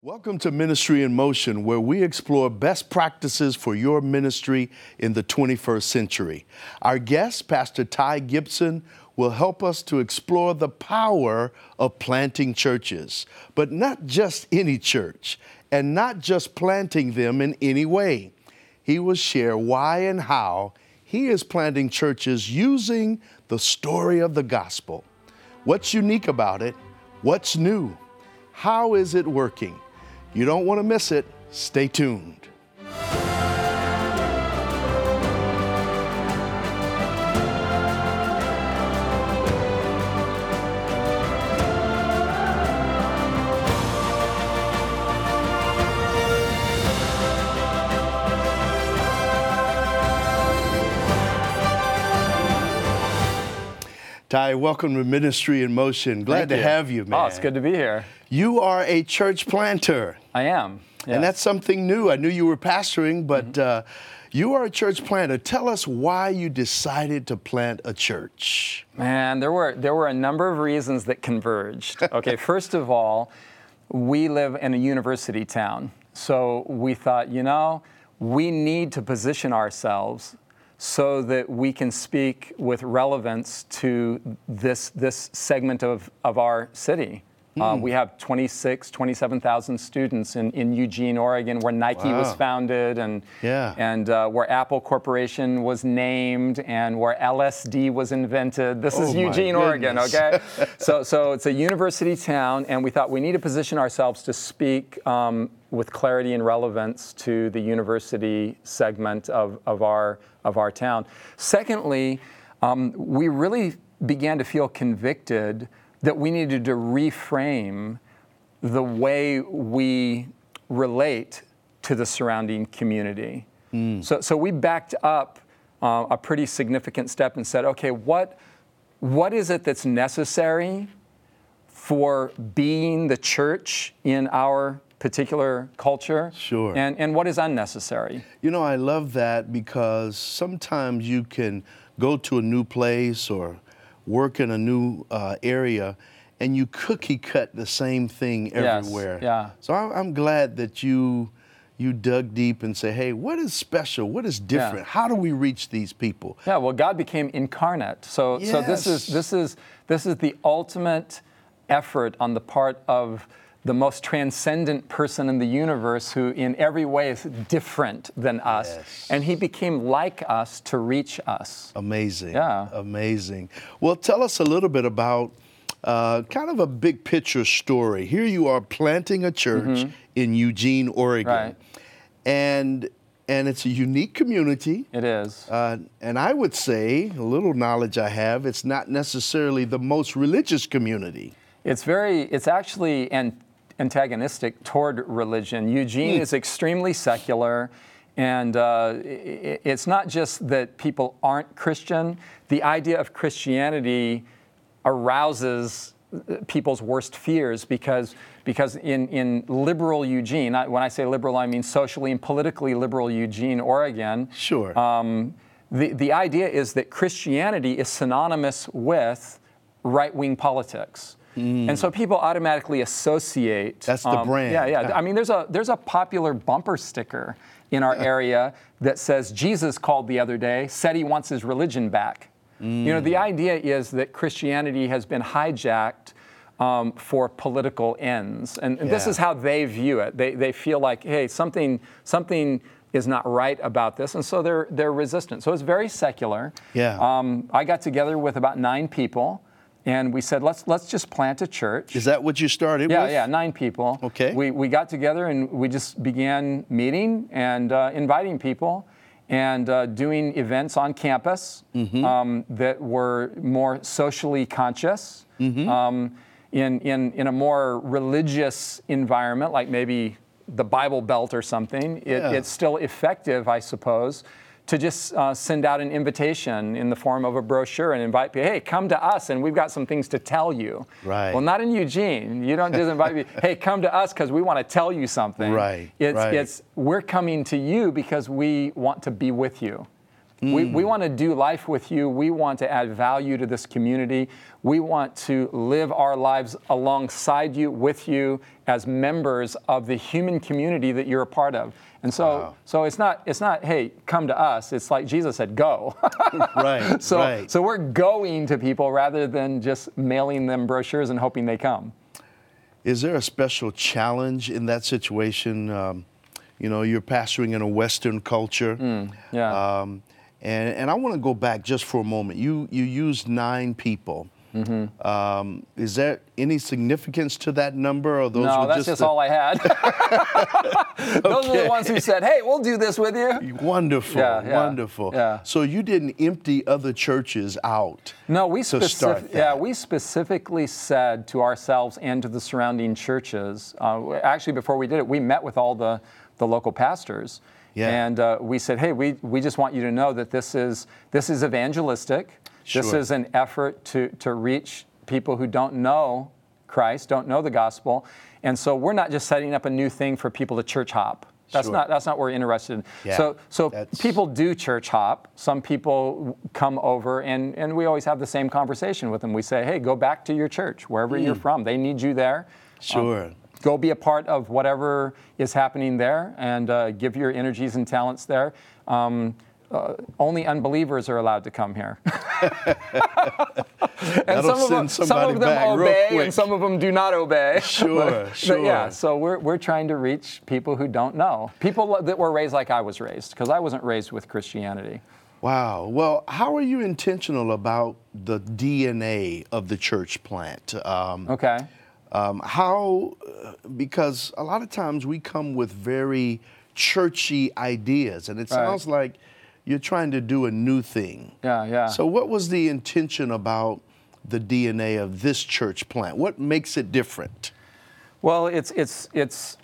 Welcome to Ministry in Motion, where we explore best practices for your ministry in the 21st century. Our guest, Pastor Ty Gibson, will help us to explore the power of planting churches, but not just any church, and not just planting them in any way. He will share why and how he is planting churches using the story of the gospel. What's unique about it? What's new? How is it working? You don't want to miss it. Stay tuned. Ty, welcome to Ministry in Motion. Glad Thank to you. have you, man. Oh, it's good to be here. You are a church planter. I am. And that's something new. I knew you were pastoring, but Mm-hmm. uh, you are a church planter. Tell us why you decided to plant a church. man. There were there were a number of reasons that converged. Okay, first of all, we live in a university town, so we thought, you know, we need to position ourselves so that we can speak with relevance to this this segment of of our city. Uh, Hmm. we have 26, 27,000 students in, in Eugene, Oregon, where Nike was founded, and Yeah. and uh, where Apple Corporation was named and where LSD was invented. This Oh is Eugene, Oregon, okay? so, so it's a university town, and we thought we need to position ourselves to speak um, with clarity and relevance to the university segment of, of, our, of our town. Secondly, um, we really began to feel convicted that we needed to reframe the way we relate to the surrounding community. So, so we backed up uh, a pretty significant step and said, okay, what, what is it that's necessary for being the church in our particular culture? Sure. And, and what is unnecessary? You know, I love that because sometimes you can go to a new place or work in a new uh, area and you cookie cut the same thing Yes, everywhere. yeah. So I'm, I'm glad that you you dug deep and say, hey, what is special? What is different? How do we reach these people? Yeah, well, God became incarnate. So, so this is this is this is the ultimate effort on the part of the most transcendent person in the universe, who in every way is different than us, Yes. and He became like us to reach us. Amazing. Yeah. Amazing. Well, tell us a little bit about uh, kind of a big picture story. Here you are planting a church in Eugene, Oregon. Mm-hmm. Right. And and it's a unique community. It is. Uh, and I would say, a little knowledge I have, it's not necessarily the most religious community. It's very, it's actually an, antagonistic toward religion. Eugene Hmm. is extremely secular, and uh, it's not just that people aren't Christian. The idea of Christianity arouses uh, people's worst fears because because in, in liberal Eugene, when I say liberal, I mean socially and politically liberal Eugene, Oregon. Sure. Um, the, the idea is that Christianity is synonymous with right wing politics. And so people automatically associate. That's the um, brand. Yeah, yeah. I mean, there's a, there's a popular bumper sticker in our area that says Jesus called the other day, said he wants his religion back. You know, the Hmm. idea is that Christianity has been hijacked um, for political ends. And, and this is how they view it. They, they feel like, hey, something, something is not right about this. And so they're, they're resistant. So it's very secular. Yeah. Um, I got together with about nine people. And we said, let's, let's just plant a church. Is that what you started Yeah, with? yeah, nine people. Okay. We, we got together and we just began meeting and uh, inviting people and uh, doing events on campus Mm-hmm. um, that were more socially conscious. Mm-hmm. Um, in, in, in a more religious environment, like maybe the Bible Belt or something, it, Yeah. it's still effective, I suppose, to just uh, send out an invitation in the form of a brochure and invite people, hey, come to us and we've got some things to tell you. Right. Well, not in Eugene. You don't just invite me, hey, come to us because we want to tell you something. Right, It's, right. it's we're coming to you because we want to be with you. We, we want to do life with you. We want to add value to this community. We want to live our lives alongside you, with you, as members of the human community that you're a part of. And so, Wow. so it's not, it's not, hey, come to us. It's like Jesus said, go. Right, so, right. so we're going to people rather than just mailing them brochures and hoping they come. Is there a special challenge in that situation? Um, you know, you're pastoring in a Western culture. Mm, yeah. Um, and, and I want to go back just for a moment. You, you used nine people. Mm-hmm. Um, is there any significance to that number? Or those no, that's just, the- all I had. Those are the ones who said, hey, we'll do this with you. Wonderful, Yeah, yeah, wonderful. yeah. So you didn't empty other churches out. No, we to start specific, yeah, we specifically said to ourselves and to the surrounding churches. Uh, actually, before we did it, we met with all the, the local pastors, Yeah. and uh, we said, "Hey, we, we just want you to know that this is this is evangelistic. This Sure. is an effort to to reach people who don't know Christ, don't know the gospel, and so we're not just setting up a new thing for people to church hop. That's Sure. not that's not what we're interested in. Yeah, so so that's- people do church hop. Some people come over, and, and we always have the same conversation with them. We say, hey, go back to your church, wherever you're from. They need you there. Hmm. Sure. Go be a part of whatever is happening there and uh, give your energies and talents there. Um, uh, only unbelievers are allowed to come here. and some of, them, some of them obey and some of them do not obey. Sure, But- sure. But yeah, so we're, we're trying to reach people who don't know. People that were raised like I was raised, because I wasn't raised with Christianity. Wow. Well, how are you intentional about the DNA of the church plant? Um, Okay. um, how, uh, because a lot of times we come with very churchy ideas, and it Right. sounds like you're trying to do a new thing. Yeah, yeah. So, what was the intention about the DNA of this church plant? What makes it different? Well, it's it's it's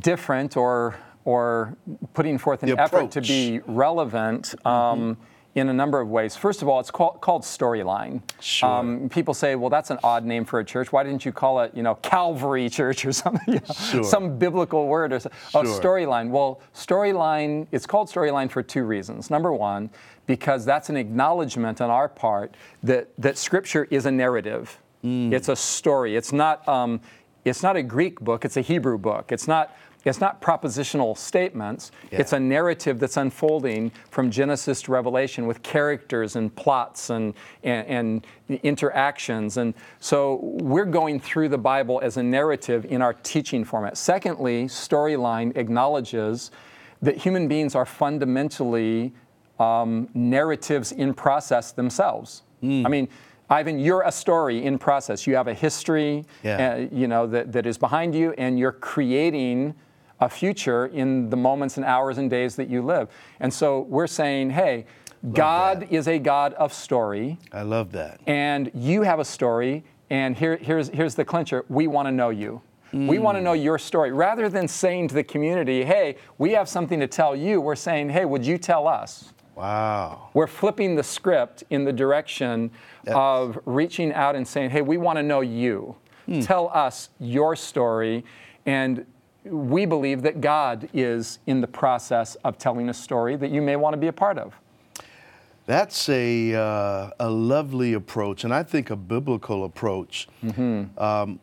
different or or putting forth an effort to be relevant um, in a number of ways. First of all, it's called, called Storyline. Sure. people say, well, that's an odd name for a church. Why didn't you call it, you know, Calvary Church or something? you know, Sure. Some biblical word or so- oh, Storyline. Well, Storyline. It's called Storyline for two reasons. Number one, because that's an acknowledgement on our part that that Scripture is a narrative. It's a story. It's not. Um, it's not a Greek book. It's a Hebrew book. It's not. It's not propositional statements. Yeah. It's a narrative that's unfolding from Genesis to Revelation with characters and plots and, and, and interactions. And so we're going through the Bible as a narrative in our teaching format. Secondly, Storyline acknowledges that human beings are fundamentally um, narratives in process themselves. I mean, Ivan, you're a story in process. You have a history, Yeah. uh, you know, that, that is behind you, and you're creating a future in the moments and hours and days that you live. And so we're saying, hey, God is a God of story, I love that. and you have a story, and here, here's, here's the clincher we want to know you. We want to mm. know your story. Rather than saying to the community, hey, we have something to tell you, we're saying, hey, would you tell us? Wow. We're flipping the script in the direction Yes. of reaching out and saying, hey, we want to know you. Hmm. Tell us your story. And we believe that God is in the process of telling a story that you may want to be a part of. That's a, uh, a lovely approach, and I think a biblical approach. Um,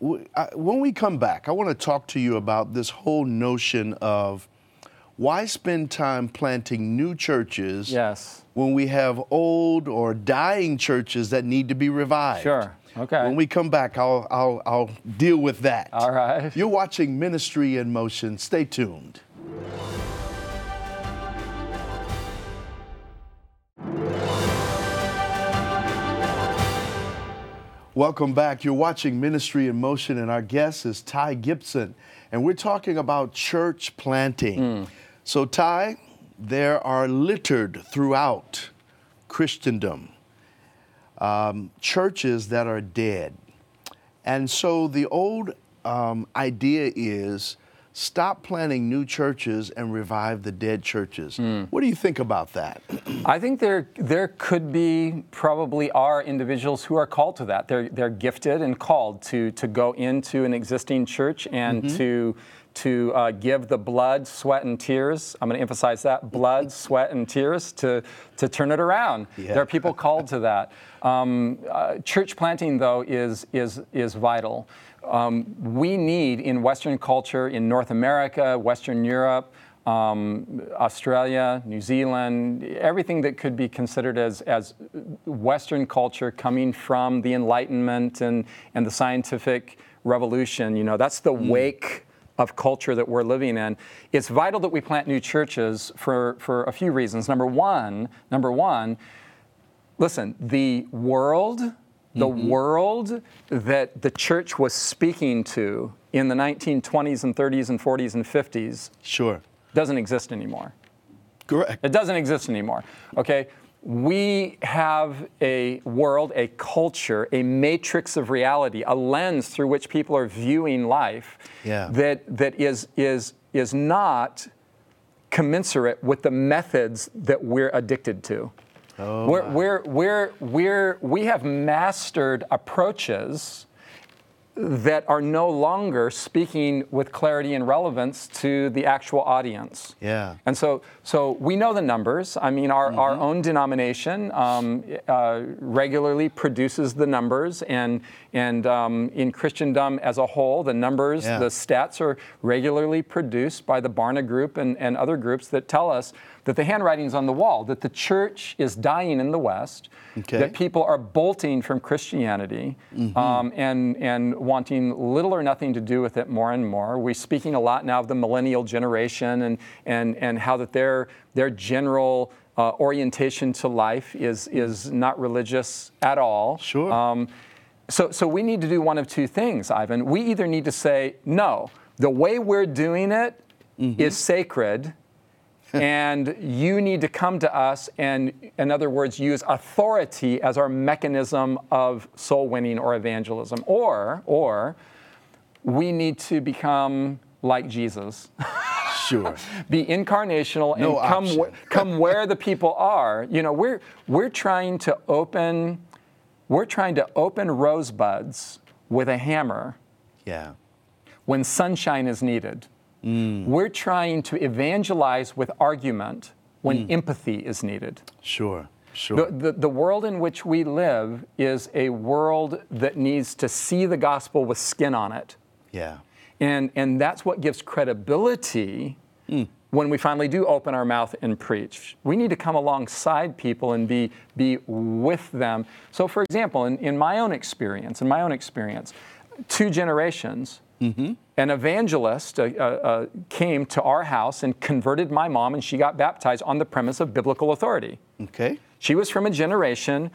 w- I- when we come back, I want to talk to you about this whole notion of why spend time planting new churches Yes. when we have old or dying churches that need to be revived. Sure. Okay. When we come back, I'll, I'll, I'll deal with that. All right. You're watching Ministry in Motion. Stay tuned. Welcome back. You're watching Ministry in Motion, and our guest is Ty Gibson, and we're talking about church planting. Hmm. So, Ty, there are littered throughout Christendom um, churches that are dead. And so the old um, idea is stop planting new churches and revive the dead churches. What do you think about that? I think there there could be probably are individuals who are called to that. They're they're gifted and called to to go into an existing church and to to uh, give the blood, sweat, and tears. I'm going to emphasize that blood, sweat, and tears to to turn it around. Yeah. There are people called to that. Um, uh, church planting, though, is is is vital. Um, we need in Western culture, in North America, Western Europe, um, Australia, New Zealand, everything that could be considered as, as Western culture coming from the Enlightenment and, and the scientific revolution. You know, that's the wake of culture that we're living in. It's vital that we plant new churches for, for a few reasons. Number one, number one, listen, the world, the mm-hmm. world that the church was speaking to in the 1920s and 30s and 40s and 50s Sure. doesn't exist anymore. Correct. It doesn't exist anymore. Okay? We have a world, a culture, a matrix of reality, a lens through which people are viewing life Yeah. that, that is, is, is not commensurate with the methods that we're addicted to. Oh, we're, we're, we're, we're, we have mastered approaches that are no longer speaking with clarity and relevance to the actual audience. Yeah. And so, so we know the numbers. I mean, our, our own denomination um, uh, regularly produces the numbers, and and um, in Christendom as a whole, the numbers, Yeah. the stats are regularly produced by the Barna Group and, and other groups that tell us that the handwriting's on the wall, that the church is dying in the West, Okay. that people are bolting from Christianity um, and, and wanting little or nothing to do with it more and more. We're speaking a lot now of the millennial generation and, and, and how that their, their general uh, orientation to life is, is not religious at all. Sure. Um, so, so we need to do one of two things, Ivan. We either need to say, no, the way we're doing it is sacred, and you need to come to us and, in other words, use authority as our mechanism of soul winning or evangelism. Or, or we need to become like Jesus. Sure. be incarnational and No come wh- come where the people are. You know, we're we're trying to open we're trying to open rosebuds with a hammer Yeah. when sunshine is needed. Mm. We're trying to evangelize with argument when Mm. empathy is needed. Sure. Sure. The, the, the world in which we live is a world that needs to see the gospel with skin on it. yeah. And, and that's what gives credibility when we finally do open our mouth and preach. We need to come alongside people and be, be with them. So, for example, in, in my own experience, in my own experience, two generations, an evangelist uh, uh, uh, came to our house and converted my mom, and she got baptized on the premise of biblical authority. Okay. She was from a generation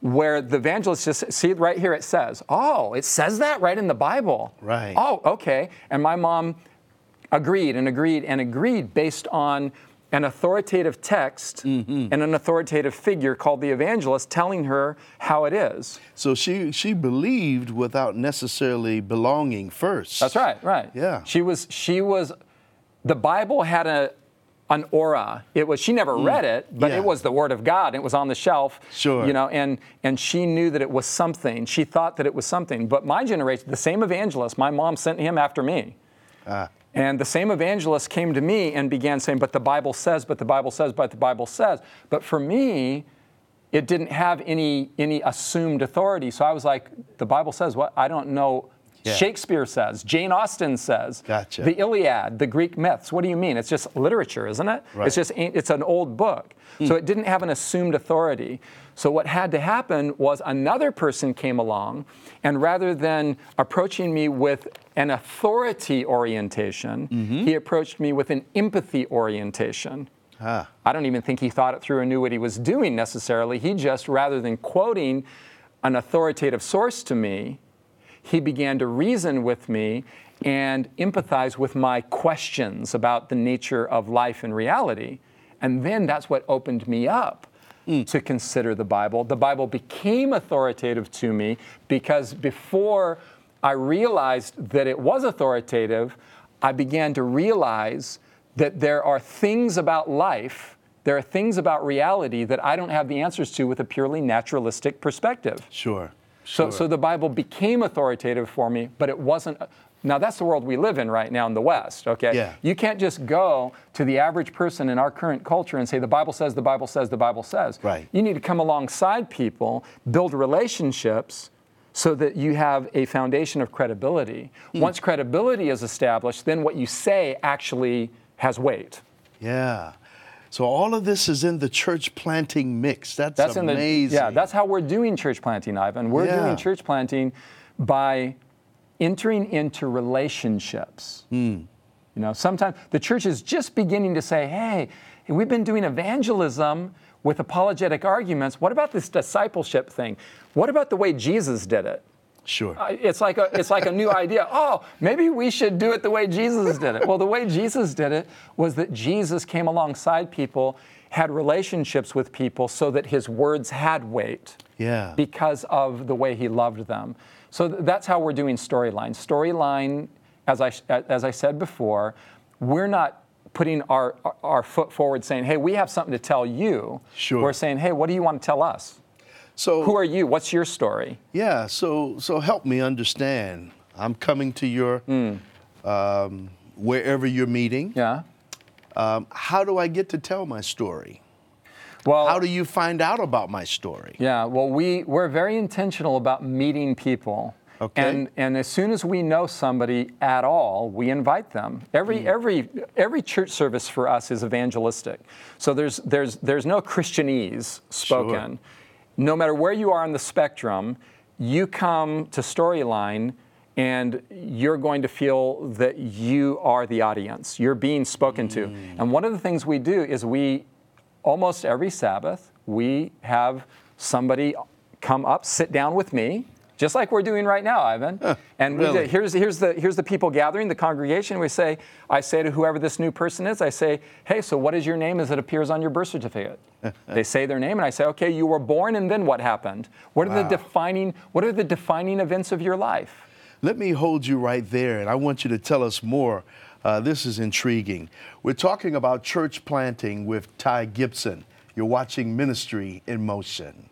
where the evangelist just see right here it says, "Oh, it says that right in the Bible." Right. Oh, okay. And my mom agreed and agreed and agreed based on an authoritative text and an authoritative figure called the evangelist telling her how it is. So she she believed without necessarily belonging first. That's right, right. Yeah. She was she was the Bible had a an aura. It was she never read it, but Mm. Yeah. it was the word of God. It was on the shelf. Sure. You know, and and she knew that it was something. She thought that it was something. But my generation, the same evangelist, my mom sent him after me. Ah. And the same evangelist came to me and began saying, But the Bible says, but the Bible says, but the Bible says. But for me, it didn't have any, any assumed authority. So I was like, The Bible says what? I don't know. Yeah. Shakespeare says, Jane Austen says, Gotcha. the Iliad, the Greek myths. What do you mean? It's just literature, isn't it? Right. It's just it's an old book. So it didn't have an assumed authority. So what had to happen was another person came along, and rather than approaching me with an authority orientation, he approached me with an empathy orientation. Ah. I don't even think he thought it through and knew what he was doing necessarily. He just, rather than quoting an authoritative source to me, he began to reason with me and empathize with my questions about the nature of life and reality. And then that's what opened me up hmm. to consider the Bible. The Bible became authoritative to me because before I realized that it was authoritative, I began to realize that there are things about life, there are things about reality that I don't have the answers to with a purely naturalistic perspective. Sure. So, sure. so the Bible became authoritative for me, but it wasn't. Now, that's the world we live in right now in the West, okay? Yeah. You can't just go to the average person in our current culture and say, the Bible says, the Bible says, the Bible says. Right. You need to come alongside people, build relationships so that you have a foundation of credibility. Hmm. Once credibility is established, then what you say actually has weight. Yeah. So all of this is in the church planting mix. That's, That's in the amazing. yeah. That's how we're doing church planting, Ivan. We're Yeah. doing church planting by entering into relationships. Hmm. You know, sometimes the church is just beginning to say, "Hey, we've been doing evangelism with apologetic arguments. What about this discipleship thing? What about the way Jesus did it?" Sure. Uh, It's like a it's like a new idea. Oh, maybe we should do it the way Jesus did it. Well, the way Jesus did it was that Jesus came alongside people, had relationships with people so that his words had weight yeah. because of the way he loved them. So th- that's how we're doing storyline. Storyline, as I as I said before, we're not putting our our foot forward saying, "Hey, we have something to tell you." Sure. We're saying, "Hey, what do you want to tell us? So Who are you? What's your story?" Yeah, so so help me understand. I'm coming to your um, wherever you're meeting. Yeah. Um, how do I get to tell my story? Well, How do you find out about my story? Yeah, well, we, we're very intentional about meeting people. Okay. And, and as soon as we know somebody at all, we invite them. Every, Hmm. every, every church service for us is evangelistic. So there's, there's, there's no Christianese spoken. No matter where you are on the spectrum, you come to Storyline and you're going to feel that you are the audience. You're being spoken to. Hmm. And one of the things we do is we almost every Sabbath, we have somebody come up, sit down with me, just like we're doing right now, Ivan. and we really? here's, here's, the, here's the people gathering, the congregation. We say, I say to whoever this new person is, I say, hey, so what is your name as it appears on your birth certificate? they say their name, and I say, okay, you were born, and then what happened? What are the defining, what are the defining events of your life? Let me hold you right there, and I want you to tell us more. Uh, this is intriguing. We're talking about church planting with Ty Gibson. You're watching Ministry in Motion.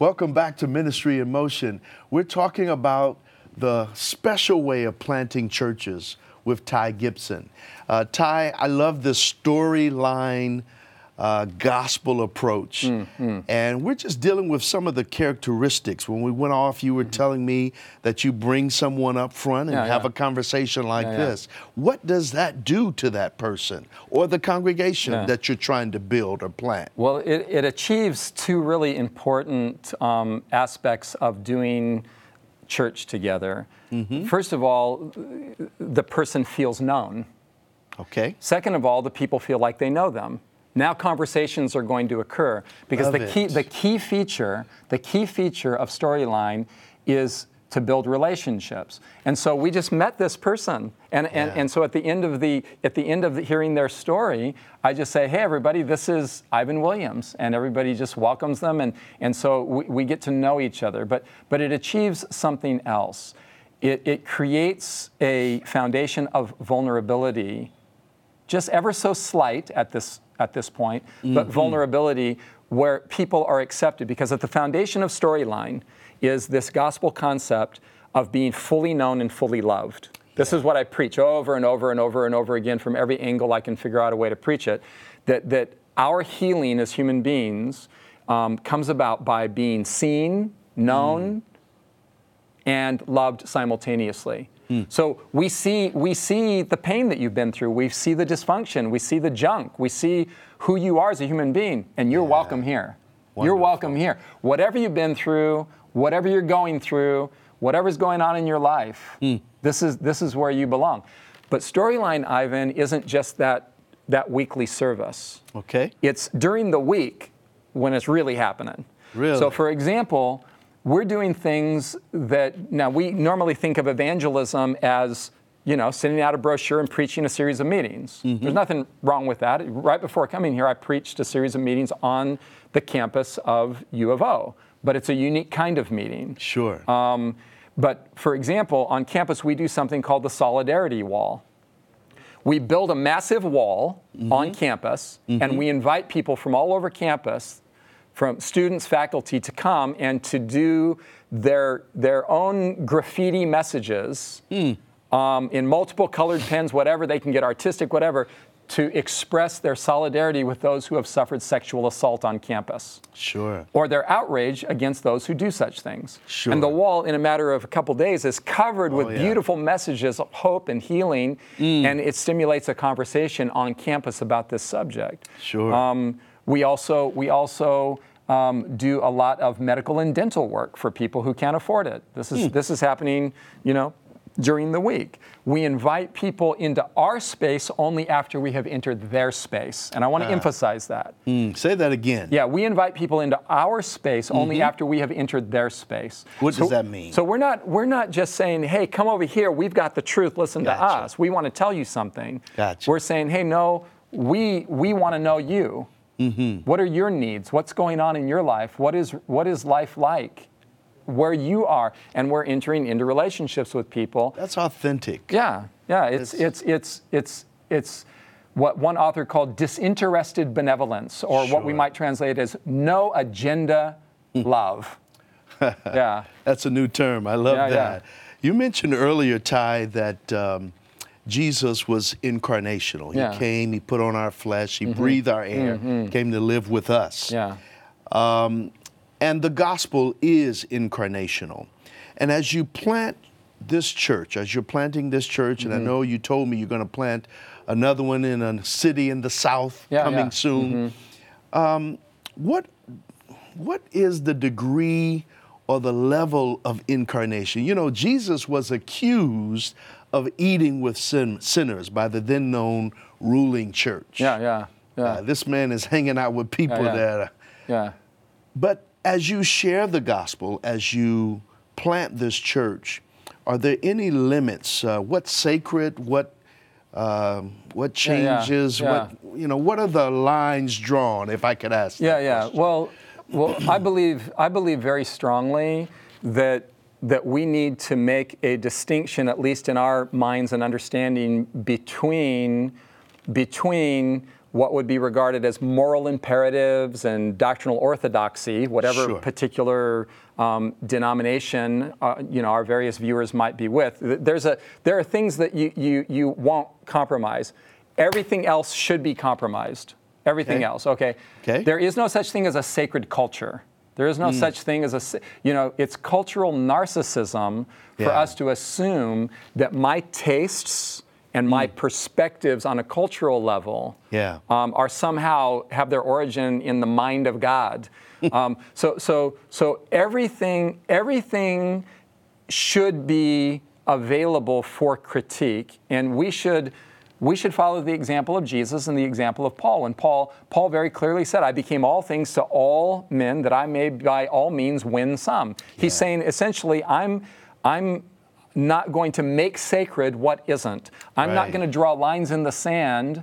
Welcome back to Ministry in Motion. We're talking about the special way of planting churches with Ty Gibson. Uh, Ty, I love the storyline uh, gospel approach. Mm, And we're just dealing with some of the characteristics. When we went off, you were telling me that you bring someone up front and Mm-hmm. Yeah, have yeah. a conversation like Yeah, this. What does that do to that person or the congregation that you're trying to build or plant? Well, it, it achieves two really important um, aspects of doing church together. First of all, the person feels known. Okay. Second of all, the people feel like they know them. Now conversations are going to occur because Love the key, it. the key feature, the key feature of storyline is to build relationships. And so we just met this person, and, and, Yeah. and so at the end of the at the end of the, hearing their story, I just say, hey everybody, this is Ivan Williams, and everybody just welcomes them, and and so we, we get to know each other. But but it achieves something else. It, it creates a foundation of vulnerability just ever so slight at this at this point, but vulnerability where people are accepted because at the foundation of storyline is this gospel concept of being fully known and fully loved. This is what I preach over and over and over and over again from every angle I can figure out a way to preach it. That that our healing as human beings um, comes about by being seen, known, and loved simultaneously. So we see we see the pain that you've been through. We see the dysfunction. We see the junk. We see who you are as a human being, and you're welcome here. You're welcome here. Whatever you've been through, whatever you're going through, whatever's going on in your life, hmm. this is this is where you belong. But storyline, Ivan, isn't just that that weekly service. Okay. It's during the week when it's really happening. Really? So, for example, we're doing things that now we normally think of evangelism as you know, sending out a brochure and preaching a series of meetings. Mm-hmm. There's nothing wrong with that. Right before coming here, I preached a series of meetings on the campus of U of O, but it's a unique kind of meeting. Sure. Um, but for example, on campus, we do something called the Solidarity Wall. We build a massive wall mm-hmm. on campus, and mm-hmm. we invite people from all over campus, from students, faculty, to come and to do their, their own graffiti messages um, in multiple colored pens, whatever, they can get artistic, whatever, to express their solidarity with those who have suffered sexual assault on campus sure. or their outrage against those who do such things. Sure. And the wall, in a matter of a couple days, is covered with yeah. beautiful messages of hope and healing, and it stimulates a conversation on campus about this subject. Sure. Um, we also we also um, do a lot of medical and dental work for people who can't afford it. This is this is happening, you know. During the week, we invite people into our space only after we have entered their space, and I want to emphasize that. Mm, say that again. Yeah, we invite people into our space only after we have entered their space. Mm-hmm. What does that mean? So we're not we're not just saying, "Hey, come over here. We've got the truth. Listen Gotcha. to us. We want to tell you something." Gotcha. We're saying, "Hey, no, we we want to know you. Mm-hmm. What are your needs? What's going on in your life? What is what is life like?" Where you are, and we're entering into relationships with people That's authentic. yeah, yeah. It's it's it's it's it's what one author called disinterested benevolence, or what we might translate as no agenda love. yeah. That's a new term. I love Yeah, yeah. that. You mentioned earlier, Ty, that um, Jesus was incarnational. He Yeah. Mm-hmm. came, he put on our flesh, he breathed our air, came to live with us. Yeah. Um, and the gospel is incarnational. And as you plant this church, as you're planting this church, Mm-hmm. and I know you told me you're going to plant another one in a city in the south Yeah, coming yeah. Mm-hmm. soon. Um, what what is the degree or the level of incarnation? You know, Jesus was accused of eating with sin, sinners by the then known ruling church. Yeah. Yeah. Yeah. Uh, this man is hanging out with people yeah. that are yeah. but as you share the gospel, as you plant this church, are there any limits? Uh, what's sacred? What um what Yeah, yeah, changes? yeah. What you know? What are the lines drawn? If I could ask. Yeah, yeah. question? Well, well, I believe I believe very strongly that that we need to make a distinction, at least in our minds and understanding, between between what would be regarded as moral imperatives and doctrinal orthodoxy, whatever Sure. particular um, denomination uh, you know our various viewers might be with. There's a there are things that you you you won't compromise. Everything else should be compromised. Everything Okay. else, okay? Okay. There is no such thing as a sacred culture. There is no Hmm. such thing as a, you know, it's cultural narcissism for Yeah. us to assume that my tastes and my perspectives on a cultural level. Yeah. um, are somehow have their origin in the mind of God. um, so, so, so everything, everything should be available for critique, and we should we should follow the example of Jesus and the example of Paul. When Paul Paul very clearly said, "I became all things to all men, that I may by all means win some." He's saying essentially, I'm I'm not going to make sacred what isn't. I'm not going to draw lines in the sand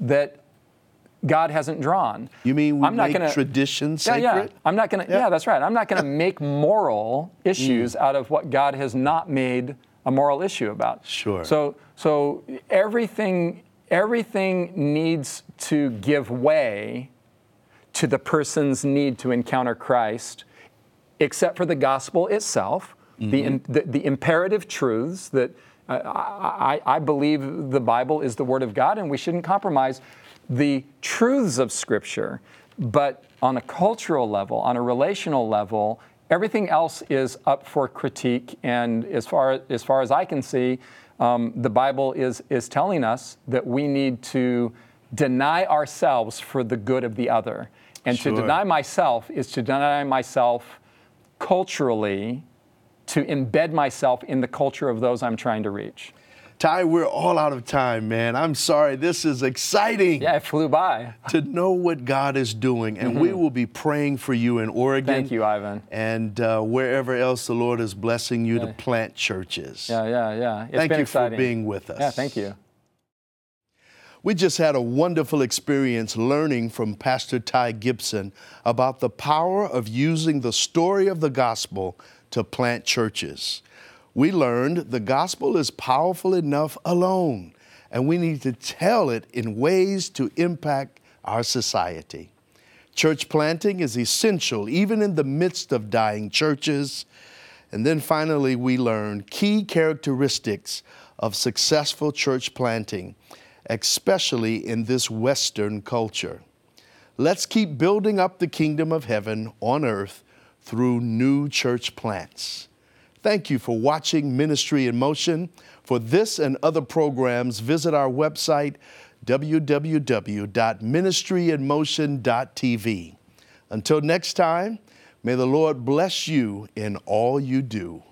that God hasn't drawn. You mean we I'm not make gonna, tradition yeah, sacred? yeah. I'm not going to. Yeah. Yeah. that's right. I'm not going to make moral issues mm. out of what God has not made a moral issue about. Sure. So, so everything, everything needs to give way to the person's need to encounter Christ, except for the gospel itself, the, im- the, the imperative truths that uh, I, I believe the Bible is the Word of God and we shouldn't compromise the truths of Scripture. But on a cultural level, on a relational level, everything else is up for critique. And as far, as far as I can see, um, the Bible is, is telling us that we need to deny ourselves for the good of the other. And Sure. to deny myself is to deny myself culturally, to embed myself in the culture of those I'm trying to reach. Ty, we're all out of time, man. I'm sorry. This is exciting Yeah, it flew by. to know what God is doing. And we will be praying for you in Oregon. Mm-hmm. Thank you, Ivan. And uh, wherever else the Lord is blessing you to plant churches. Yeah, yeah, yeah. It's Thank you exciting. for being with us. Yeah, thank you. We just had a wonderful experience learning from Pastor Ty Gibson about the power of using the story of the gospel to plant churches. We learned the gospel is powerful enough alone, and we need to tell it in ways to impact our society. Church planting is essential even in the midst of dying churches. And then finally, we learn key characteristics of successful church planting, especially in this Western culture. Let's keep building up the kingdom of heaven on earth through new church plants. Thank you for watching Ministry in Motion. For this and other programs, visit our website www.ministryinmotion.tv. Until next time, may the Lord bless you in all you do.